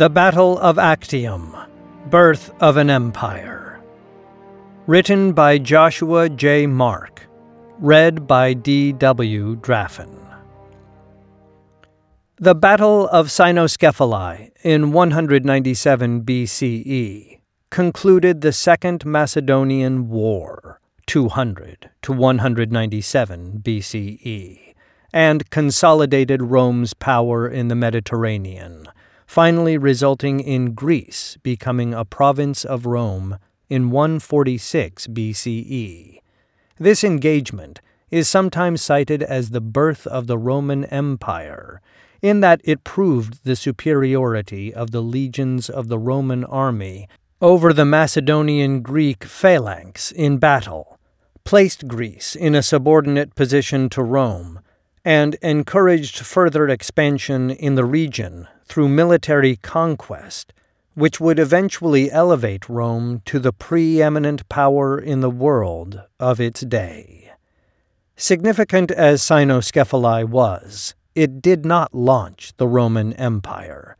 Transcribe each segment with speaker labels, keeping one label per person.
Speaker 1: The Battle of Actium Birth of an Empire. Written by Joshua J. Mark. Read by D. W. Draffin. The Battle of Cynoscephalae in 197 BCE concluded the Second Macedonian War, 200 to 197 BCE, and consolidated Rome's power in the Mediterranean finally resulting in Greece becoming a province of Rome in 146 BCE. This engagement is sometimes cited as the birth of the Roman Empire, in that it proved the superiority of the legions of the Roman army over the Macedonian Greek phalanx in battle, placed Greece in a subordinate position to Rome, and encouraged further expansion in the region through military conquest, which would eventually elevate Rome to the preeminent power in the world of its day. Significant as Cynoscephalae was, it did not launch the Roman Empire.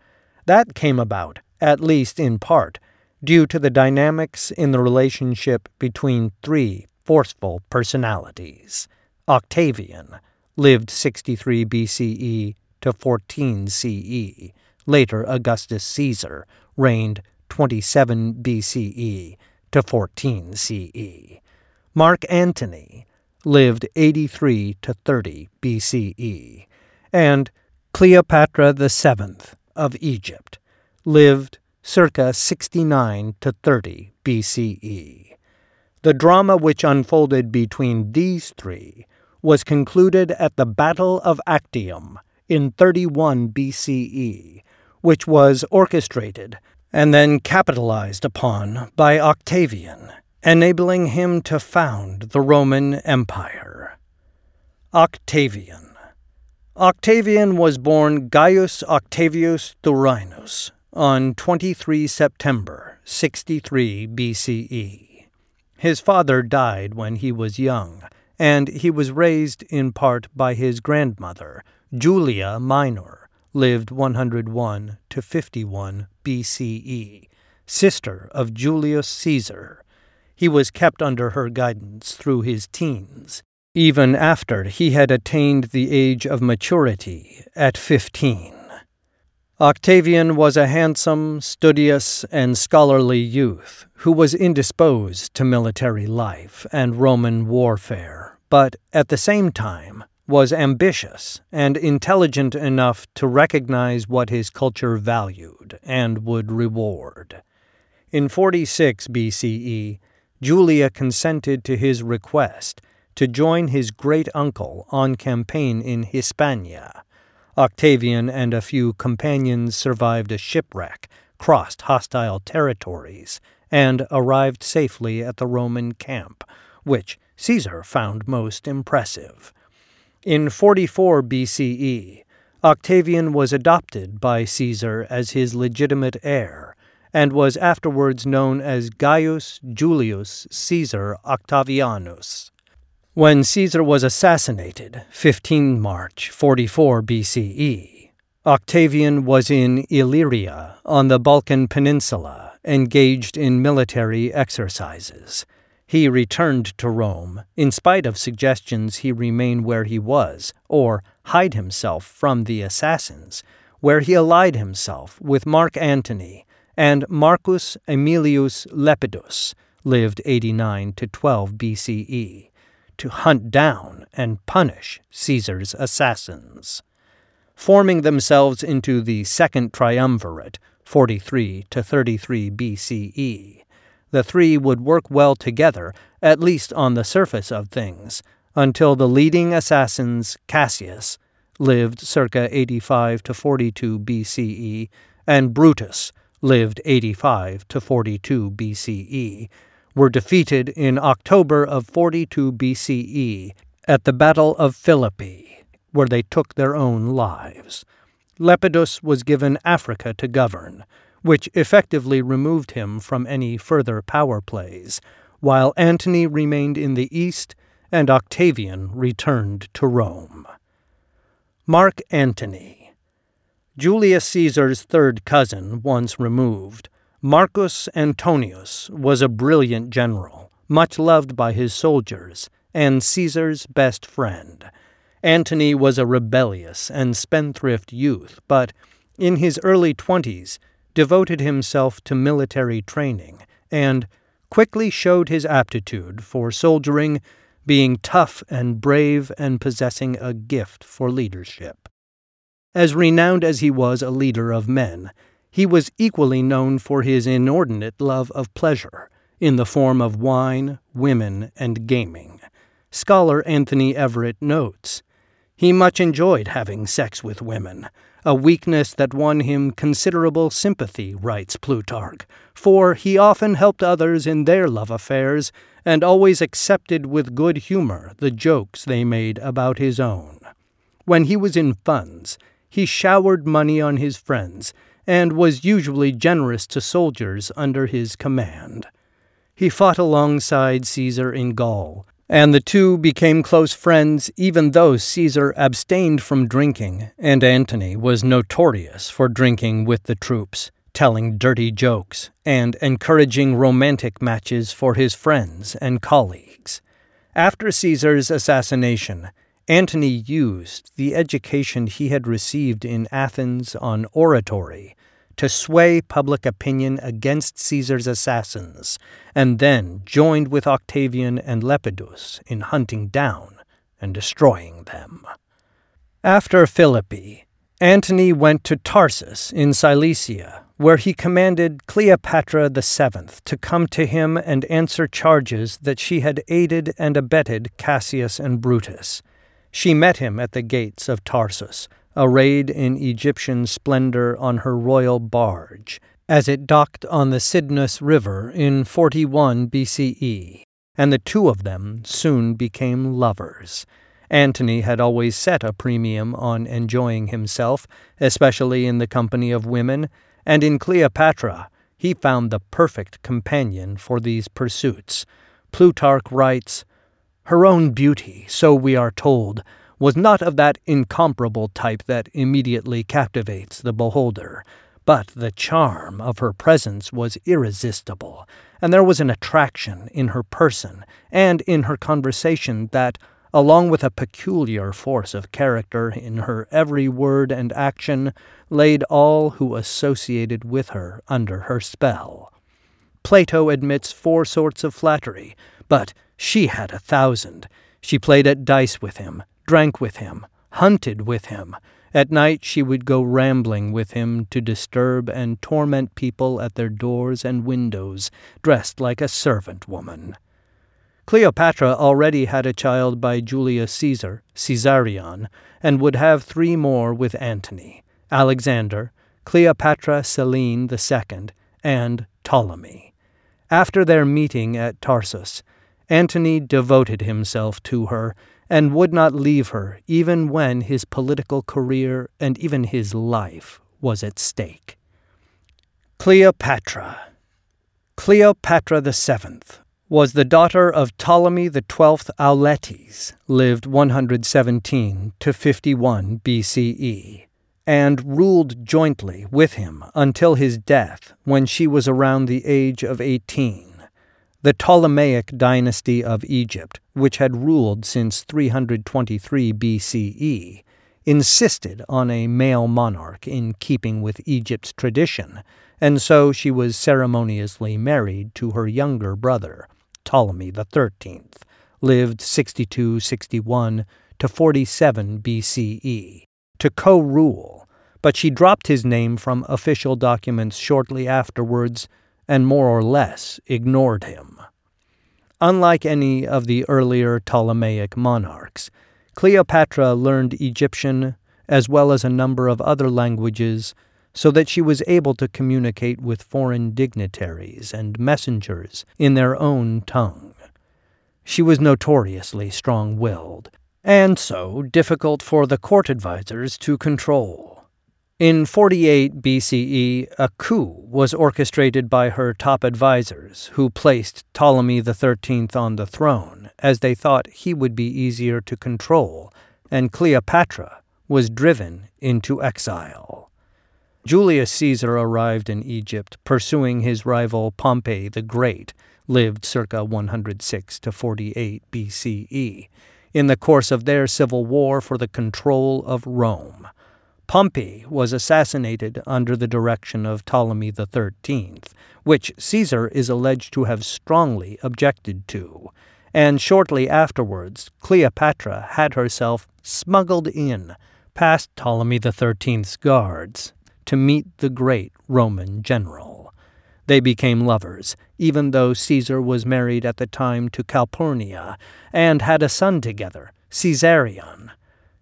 Speaker 1: That came about, at least in part, due to the dynamics in the relationship between three forceful personalities. Octavian lived 63 BCE to 14 CE, Later, Augustus Caesar reigned 27 BCE to 14 CE. Mark Antony lived 83 to 30 BCE. And Cleopatra VII of Egypt lived circa 69 to 30 BCE. The drama which unfolded between these three was concluded at the Battle of Actium in 31 BCE which was orchestrated and then capitalized upon by Octavian, enabling him to found the Roman Empire. Octavian Octavian was born Gaius Octavius Thurinus on 23 September 63 BCE. His father died when he was young, and he was raised in part by his grandmother, Julia Minor lived 101 to 51 BCE, sister of Julius Caesar. He was kept under her guidance through his teens, even after he had attained the age of maturity at 15. Octavian was a handsome, studious, and scholarly youth who was indisposed to military life and Roman warfare, but at the same time was ambitious and intelligent enough to recognize what his culture valued and would reward. In 46 BCE, Julia consented to his request to join his great uncle on campaign in Hispania. Octavian and a few companions survived a shipwreck, crossed hostile territories, and arrived safely at the Roman camp, which Caesar found most impressive. In 44 BCE, Octavian was adopted by Caesar as his legitimate heir and was afterwards known as Gaius Julius Caesar Octavianus. When Caesar was assassinated, 15 March 44 BCE, Octavian was in Illyria on the Balkan Peninsula, engaged in military exercises. He returned to Rome, in spite of suggestions he remain where he was, or hide himself from the assassins, where he allied himself with Mark Antony and Marcus Aemilius Lepidus, lived 89 to 12 BCE, to hunt down and punish Caesar's assassins. Forming themselves into the Second Triumvirate, 43 to 33 BCE, the three would work well together, at least on the surface of things, until the leading assassins, Cassius, lived circa 85 to 42 BCE, and Brutus, lived 85 to 42 BCE, were defeated in October of 42 BCE at the Battle of Philippi, where they took their own lives. Lepidus was given Africa to govern, which effectively removed him from any further power plays, while Antony remained in the east and Octavian returned to Rome. Mark Antony Julius Caesar's third cousin, once removed, Marcus Antonius was a brilliant general, much loved by his soldiers, and Caesar's best friend. Antony was a rebellious and spendthrift youth, but in his early twenties devoted himself to military training and quickly showed his aptitude for soldiering, being tough and brave and possessing a gift for leadership. As renowned as he was a leader of men, he was equally known for his inordinate love of pleasure, in the form of wine, women, and gaming. Scholar Anthony Everitt notes He much enjoyed having sex with women, a weakness that won him considerable sympathy, writes Plutarch, for he often helped others in their love affairs and always accepted with good humor the jokes they made about his own. When he was in funds, he showered money on his friends and was usually generous to soldiers under his command. He fought alongside Caesar in Gaul, and the two became close friends even though Caesar abstained from drinking, and Antony was notorious for drinking with the troops, telling dirty jokes, and encouraging romantic matches for his friends and colleagues. After Caesar's assassination, Antony used the education he had received in Athens on oratory to sway public opinion against Caesar's assassins, and then joined with Octavian and Lepidus in hunting down and destroying them. After Philippi, Antony went to Tarsus in Cilicia, where he commanded Cleopatra VII to come to him and answer charges that she had aided and abetted Cassius and Brutus. She met him at the gates of Tarsus arrayed in Egyptian splendor on her royal barge, as it docked on the Cydnus River in 41 BCE, and the two of them soon became lovers. Antony had always set a premium on enjoying himself, especially in the company of women, and in Cleopatra he found the perfect companion for these pursuits. Plutarch writes, Her own beauty, so we are told, was not of that incomparable type that immediately captivates the beholder, but the charm of her presence was irresistible, and there was an attraction in her person and in her conversation that, along with a peculiar force of character in her every word and action, laid all who associated with her under her spell. Plato admits four sorts of flattery, but she had a thousand. She played at dice with him, drank with him, hunted with him. At night she would go rambling with him to disturb and torment people at their doors and windows, dressed like a servant woman. Cleopatra already had a child by Julius Caesar, Caesarion, and would have three more with Antony Alexander, Cleopatra Selene II, and Ptolemy. After their meeting at Tarsus, Antony devoted himself to her and would not leave her even when his political career and even his life was at stake. Cleopatra Cleopatra VII was the daughter of Ptolemy XII Auletes, lived 117 to 51 BCE, and ruled jointly with him until his death when she was around the age of 18. The Ptolemaic dynasty of Egypt, which had ruled since 323 BCE, insisted on a male monarch in keeping with Egypt's tradition, and so she was ceremoniously married to her younger brother, Ptolemy XIII, lived 62 61 to 47 BCE, to co rule, but she dropped his name from official documents shortly afterwards and more or less ignored him. Unlike any of the earlier Ptolemaic monarchs, Cleopatra learned Egyptian as well as a number of other languages so that she was able to communicate with foreign dignitaries and messengers in their own tongue. She was notoriously strong willed, and so difficult for the court advisers to control. In 48 BCE, a coup was orchestrated by her top advisers, who placed Ptolemy XIII on the throne, as they thought he would be easier to control, and Cleopatra was driven into exile. Julius Caesar arrived in Egypt, pursuing his rival Pompey the Great, lived circa 106 to 48 BCE, in the course of their civil war for the control of Rome. Pompey was assassinated under the direction of Ptolemy XIII, which Caesar is alleged to have strongly objected to, and shortly afterwards Cleopatra had herself smuggled in past Ptolemy XIII's guards to meet the great Roman general. They became lovers, even though Caesar was married at the time to Calpurnia and had a son together, Caesarion.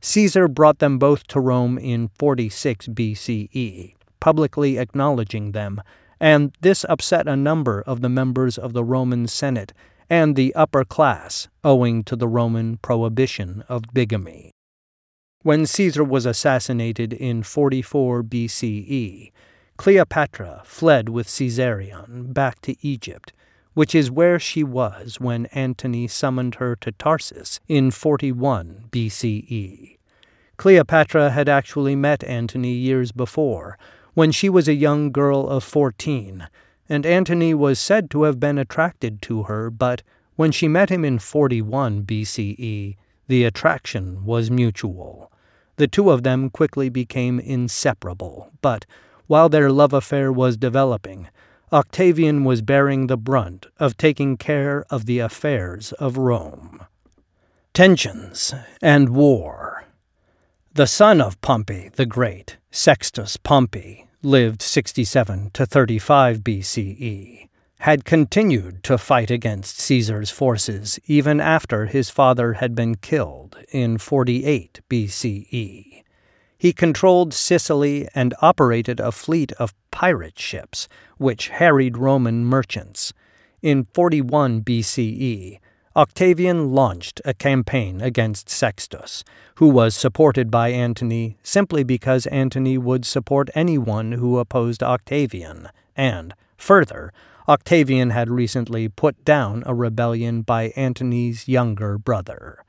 Speaker 1: Caesar brought them both to Rome in 46 BCE, publicly acknowledging them, and this upset a number of the members of the Roman Senate and the upper class, owing to the Roman prohibition of bigamy. When Caesar was assassinated in 44 BCE, Cleopatra fled with Caesarion back to Egypt, which is where she was when Antony summoned her to Tarsus in 41 BCE. Cleopatra had actually met Antony years before, when she was a young girl of 14, and Antony was said to have been attracted to her, but when she met him in 41 BCE, the attraction was mutual. The two of them quickly became inseparable, but while their love affair was developing, Octavian was bearing the brunt of taking care of the affairs of Rome. Tensions and War The son of Pompey the Great, Sextus Pompey, lived 67 to 35 BCE had continued to fight against Caesar's forces even after his father had been killed in 48 BCE. He controlled Sicily and operated a fleet of pirate ships which harried Roman merchants. In 41 BCE, Octavian launched a campaign against Sextus, who was supported by Antony simply because Antony would support anyone who opposed Octavian, and, further, Octavian had recently put down a rebellion by Antony's younger brother.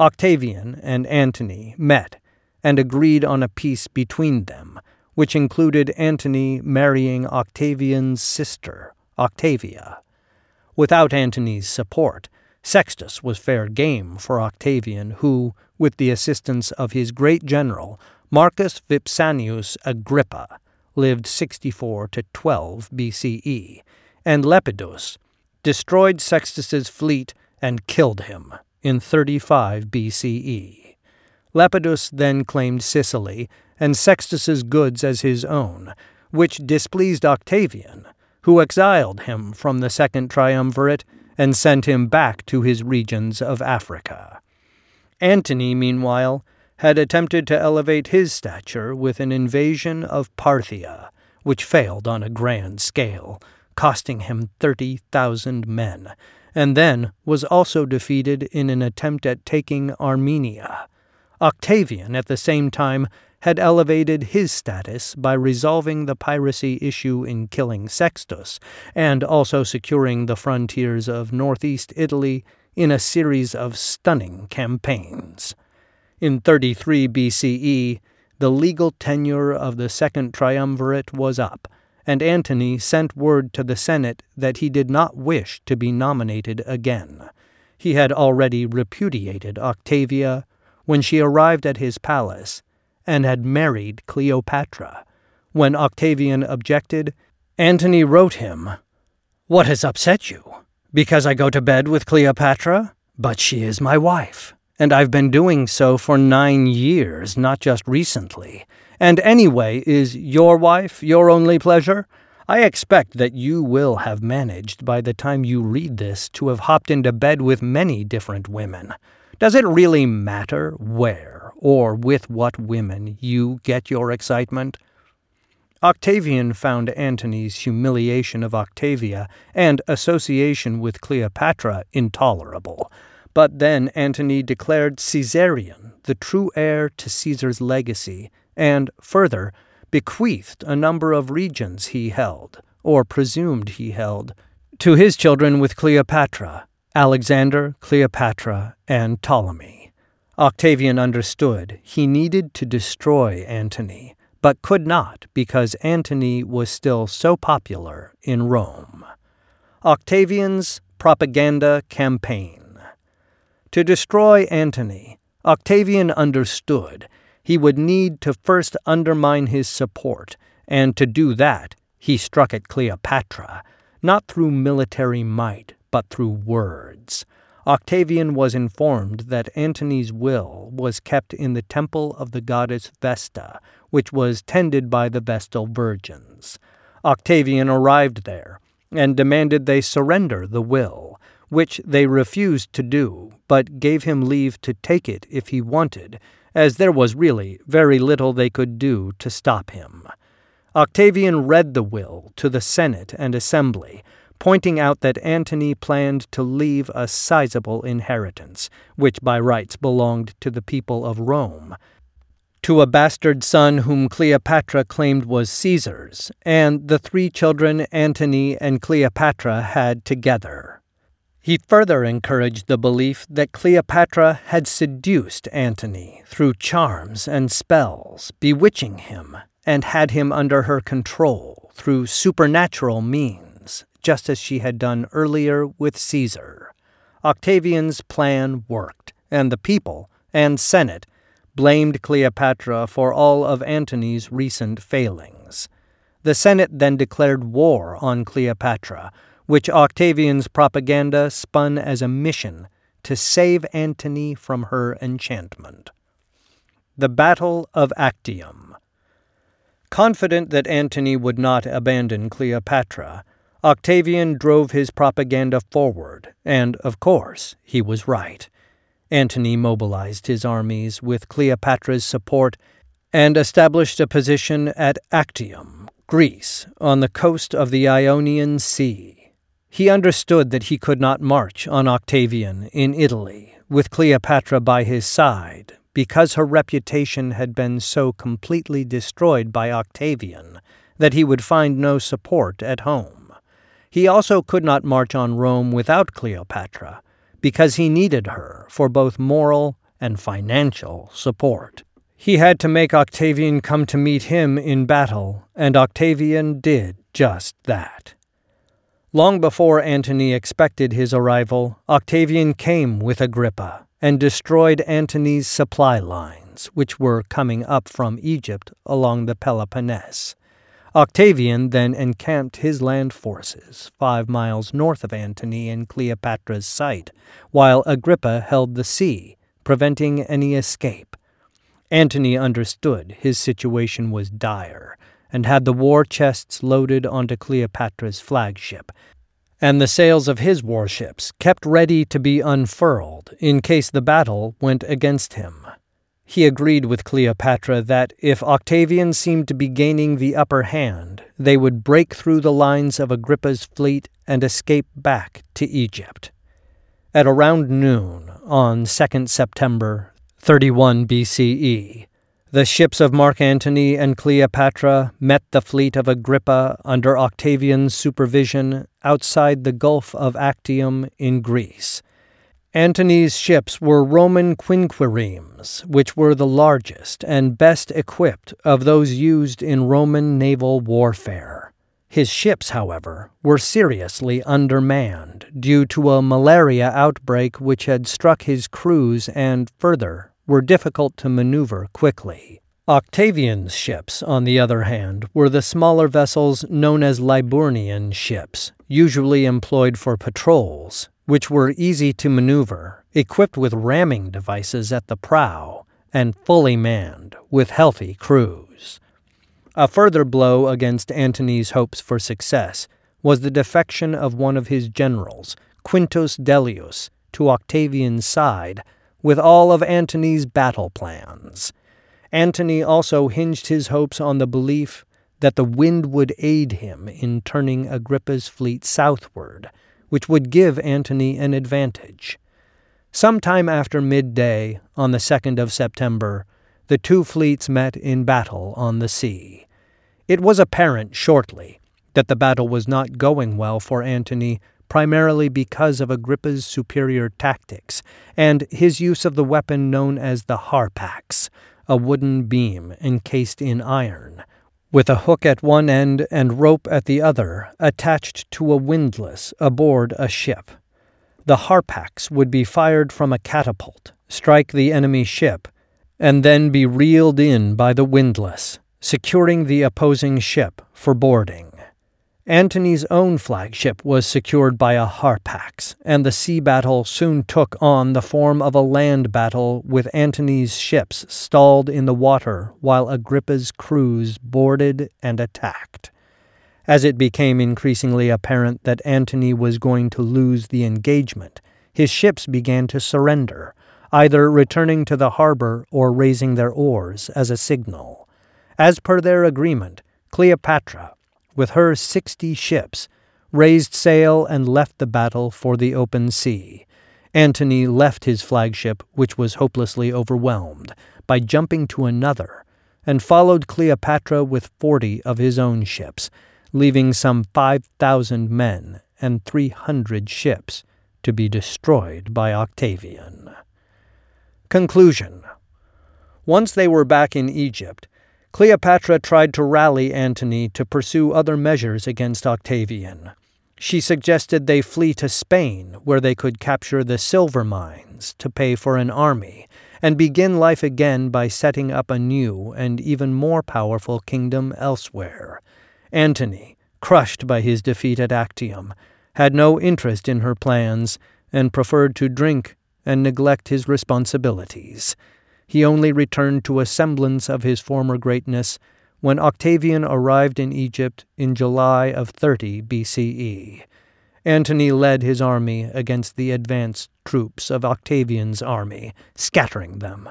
Speaker 1: Octavian and Antony met and agreed on a peace between them, which included Antony marrying Octavian's sister, Octavia. Without Antony's support, Sextus was fair game for Octavian, who, with the assistance of his great general, Marcus Vipsanius Agrippa, lived 64 to 12 BCE and Lepidus destroyed Sextus's fleet and killed him in 35 BCE. Lepidus then claimed Sicily and Sextus's goods as his own, which displeased Octavian, who exiled him from the Second Triumvirate and sent him back to his regions of Africa. Antony, meanwhile, had attempted to elevate his stature with an invasion of Parthia, which failed on a grand scale, costing him 30,000 men, and then was also defeated in an attempt at taking Armenia. Octavian, at the same time, had elevated his status by resolving the piracy issue in killing Sextus, and also securing the frontiers of northeast Italy in a series of stunning campaigns. In 33 BCE, the legal tenure of the Second Triumvirate was up, and Antony sent word to the Senate that he did not wish to be nominated again. He had already repudiated Octavia when she arrived at his palace and had married Cleopatra. When Octavian objected, Antony wrote him, What has upset you? Because I go to bed with Cleopatra? But she is my wife, and I've been doing so for nine years, not just recently. And anyway, is your wife your only pleasure? I expect that you will have managed by the time you read this to have hopped into bed with many different women. Does it really matter where or with what women you get your excitement? Octavian found Antony's humiliation of Octavia and association with Cleopatra intolerable. But then Antony declared Caesarion the true heir to Caesar's legacy and, further, bequeathed a number of regions he held, or presumed he held, to his children with Cleopatra, Alexander, Cleopatra, and Ptolemy. Octavian understood he needed to destroy Antony, but could not because Antony was still so popular in Rome. Octavian's propaganda campaign. To destroy Antony, Octavian understood he would need to first undermine his support, and to do that, he struck at Cleopatra, not through military might, but through words. Octavian was informed that Antony's will was kept in the temple of the goddess Vesta, which was tended by the Vestal virgins. Octavian arrived there and demanded they surrender the will, which they refused to do, but gave him leave to take it if he wanted, as there was really very little they could do to stop him. Octavian read the will to the Senate and Assembly, pointing out that Antony planned to leave a sizable inheritance, which by rights belonged to the people of Rome, to a bastard son whom Cleopatra claimed was Caesar's, and the three children Antony and Cleopatra had together. He further encouraged the belief that Cleopatra had seduced Antony through charms and spells, bewitching him, and had him under her control through supernatural means just as she had done earlier with Caesar. Octavian's plan worked, and the people and Senate blamed Cleopatra for all of Antony's recent failings. The Senate then declared war on Cleopatra, which Octavian's propaganda spun as a mission to save Antony from her enchantment. The Battle of Actium. Confident that Antony would not abandon Cleopatra, Octavian drove his propaganda forward, and, of course, he was right. Antony mobilized his armies with Cleopatra's support and established a position at Actium, Greece, on the coast of the Ionian Sea. He understood that he could not march on Octavian in Italy, with Cleopatra by his side, because her reputation had been so completely destroyed by Octavian that he would find no support at home. He also could not march on Rome without Cleopatra, because he needed her for both moral and financial support. He had to make Octavian come to meet him in battle, and Octavian did just that. Long before Antony expected his arrival, Octavian came with Agrippa and destroyed Antony's supply lines, which were coming up from Egypt along the Peloponnese. Octavian then encamped his land forces five miles north of Antony and Cleopatra's site, while Agrippa held the sea, preventing any escape. Antony understood his situation was dire and had the war chests loaded onto Cleopatra's flagship, and the sails of his warships kept ready to be unfurled in case the battle went against him. He agreed with Cleopatra that if Octavian seemed to be gaining the upper hand, they would break through the lines of Agrippa's fleet and escape back to Egypt. At around noon on 2nd September 31 BCE, the ships of Mark Antony and Cleopatra met the fleet of Agrippa under Octavian's supervision outside the Gulf of Actium in Greece. Antony's ships were Roman quinquiremes, which were the largest and best equipped of those used in Roman naval warfare. His ships, however, were seriously undermanned due to a malaria outbreak which had struck his crews and, further, were difficult to maneuver quickly. Octavian's ships, on the other hand, were the smaller vessels known as Liburnian ships, usually employed for patrols, which were easy to maneuver, equipped with ramming devices at the prow, and fully manned with healthy crews. A further blow against Antony's hopes for success was the defection of one of his generals, Quintus Dellius, to Octavian's side with all of Antony's battle plans. Antony also hinged his hopes on the belief that the wind would aid him in turning Agrippa's fleet southward which would give Antony an advantage. Sometime after midday on the 2nd of September, the two fleets met in battle on the sea. It was apparent shortly that the battle was not going well for Antony, primarily because of Agrippa's superior tactics and his use of the weapon known as the harpax, a wooden beam encased in iron, with a hook at one end and rope at the other attached to a windlass aboard a ship. The harpax would be fired from a catapult, strike the enemy ship, and then be reeled in by the windlass, securing the opposing ship for boarding. Antony's own flagship was secured by a harpax, and the sea battle soon took on the form of a land battle with Antony's ships stalled in the water while Agrippa's crews boarded and attacked. As it became increasingly apparent that Antony was going to lose the engagement, his ships began to surrender, either returning to the harbor or raising their oars as a signal. As per their agreement, Cleopatra, with her sixty ships, raised sail and left the battle for the open sea. Antony left his flagship, which was hopelessly overwhelmed, by jumping to another, and followed Cleopatra with forty of his own ships, leaving some five thousand men and three hundred ships to be destroyed by Octavian. Conclusion Once they were back in Egypt, Cleopatra tried to rally Antony to pursue other measures against Octavian. She suggested they flee to Spain, where they could capture the silver mines to pay for an army, and begin life again by setting up a new and even more powerful kingdom elsewhere. Antony, crushed by his defeat at Actium, had no interest in her plans and preferred to drink and neglect his responsibilities he only returned to a semblance of his former greatness when Octavian arrived in Egypt in July of 30 BCE. Antony led his army against the advanced troops of Octavian's army, scattering them.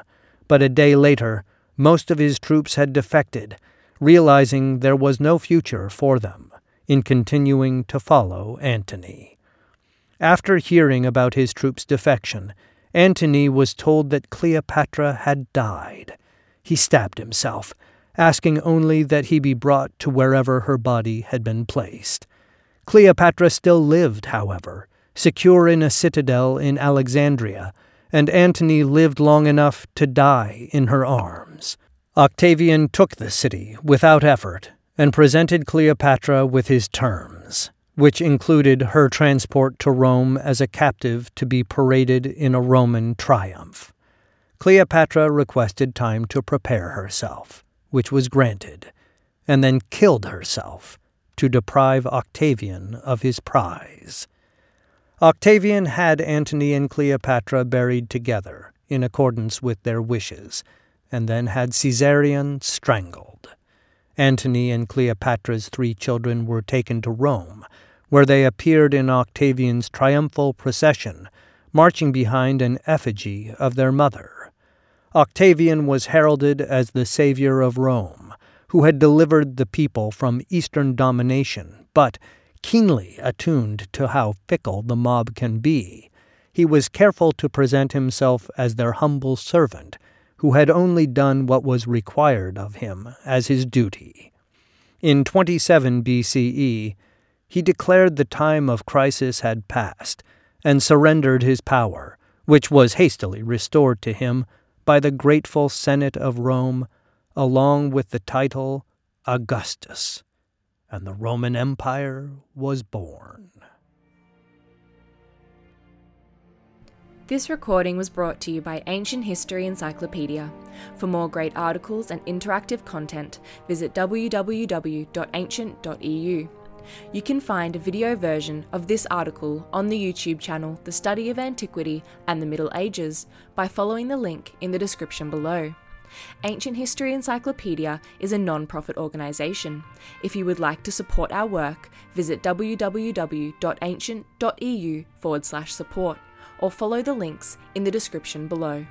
Speaker 1: But a day later, most of his troops had defected, realizing there was no future for them in continuing to follow Antony. After hearing about his troops' defection, Antony was told that Cleopatra had died. He stabbed himself, asking only that he be brought to wherever her body had been placed. Cleopatra still lived, however, secure in a citadel in Alexandria, and Antony lived long enough to die in her arms. Octavian took the city without effort and presented Cleopatra with his terms which included her transport to Rome as a captive to be paraded in a Roman triumph. Cleopatra requested time to prepare herself, which was granted, and then killed herself to deprive Octavian of his prize. Octavian had Antony and Cleopatra buried together in accordance with their wishes, and then had Caesarion strangled. Antony and Cleopatra's three children were taken to Rome, where they appeared in Octavian's triumphal procession, marching behind an effigy of their mother. Octavian was heralded as the savior of Rome, who had delivered the people from Eastern domination, but, keenly attuned to how fickle the mob can be, he was careful to present himself as their humble servant, who had only done what was required of him as his duty. In 27 BCE, he declared the time of crisis had passed and surrendered his power, which was hastily restored to him by the grateful Senate of Rome, along with the title Augustus, and the Roman Empire was born.
Speaker 2: This recording was brought to you by Ancient History Encyclopedia. For more great articles and interactive content, visit www.ancient.eu. You can find a video version of this article on the YouTube channel The Study of Antiquity and the Middle Ages by following the link in the description below. Ancient History Encyclopedia is a non profit organisation. If you would like to support our work, visit www.ancient.eu forward slash support or follow the links in the description below.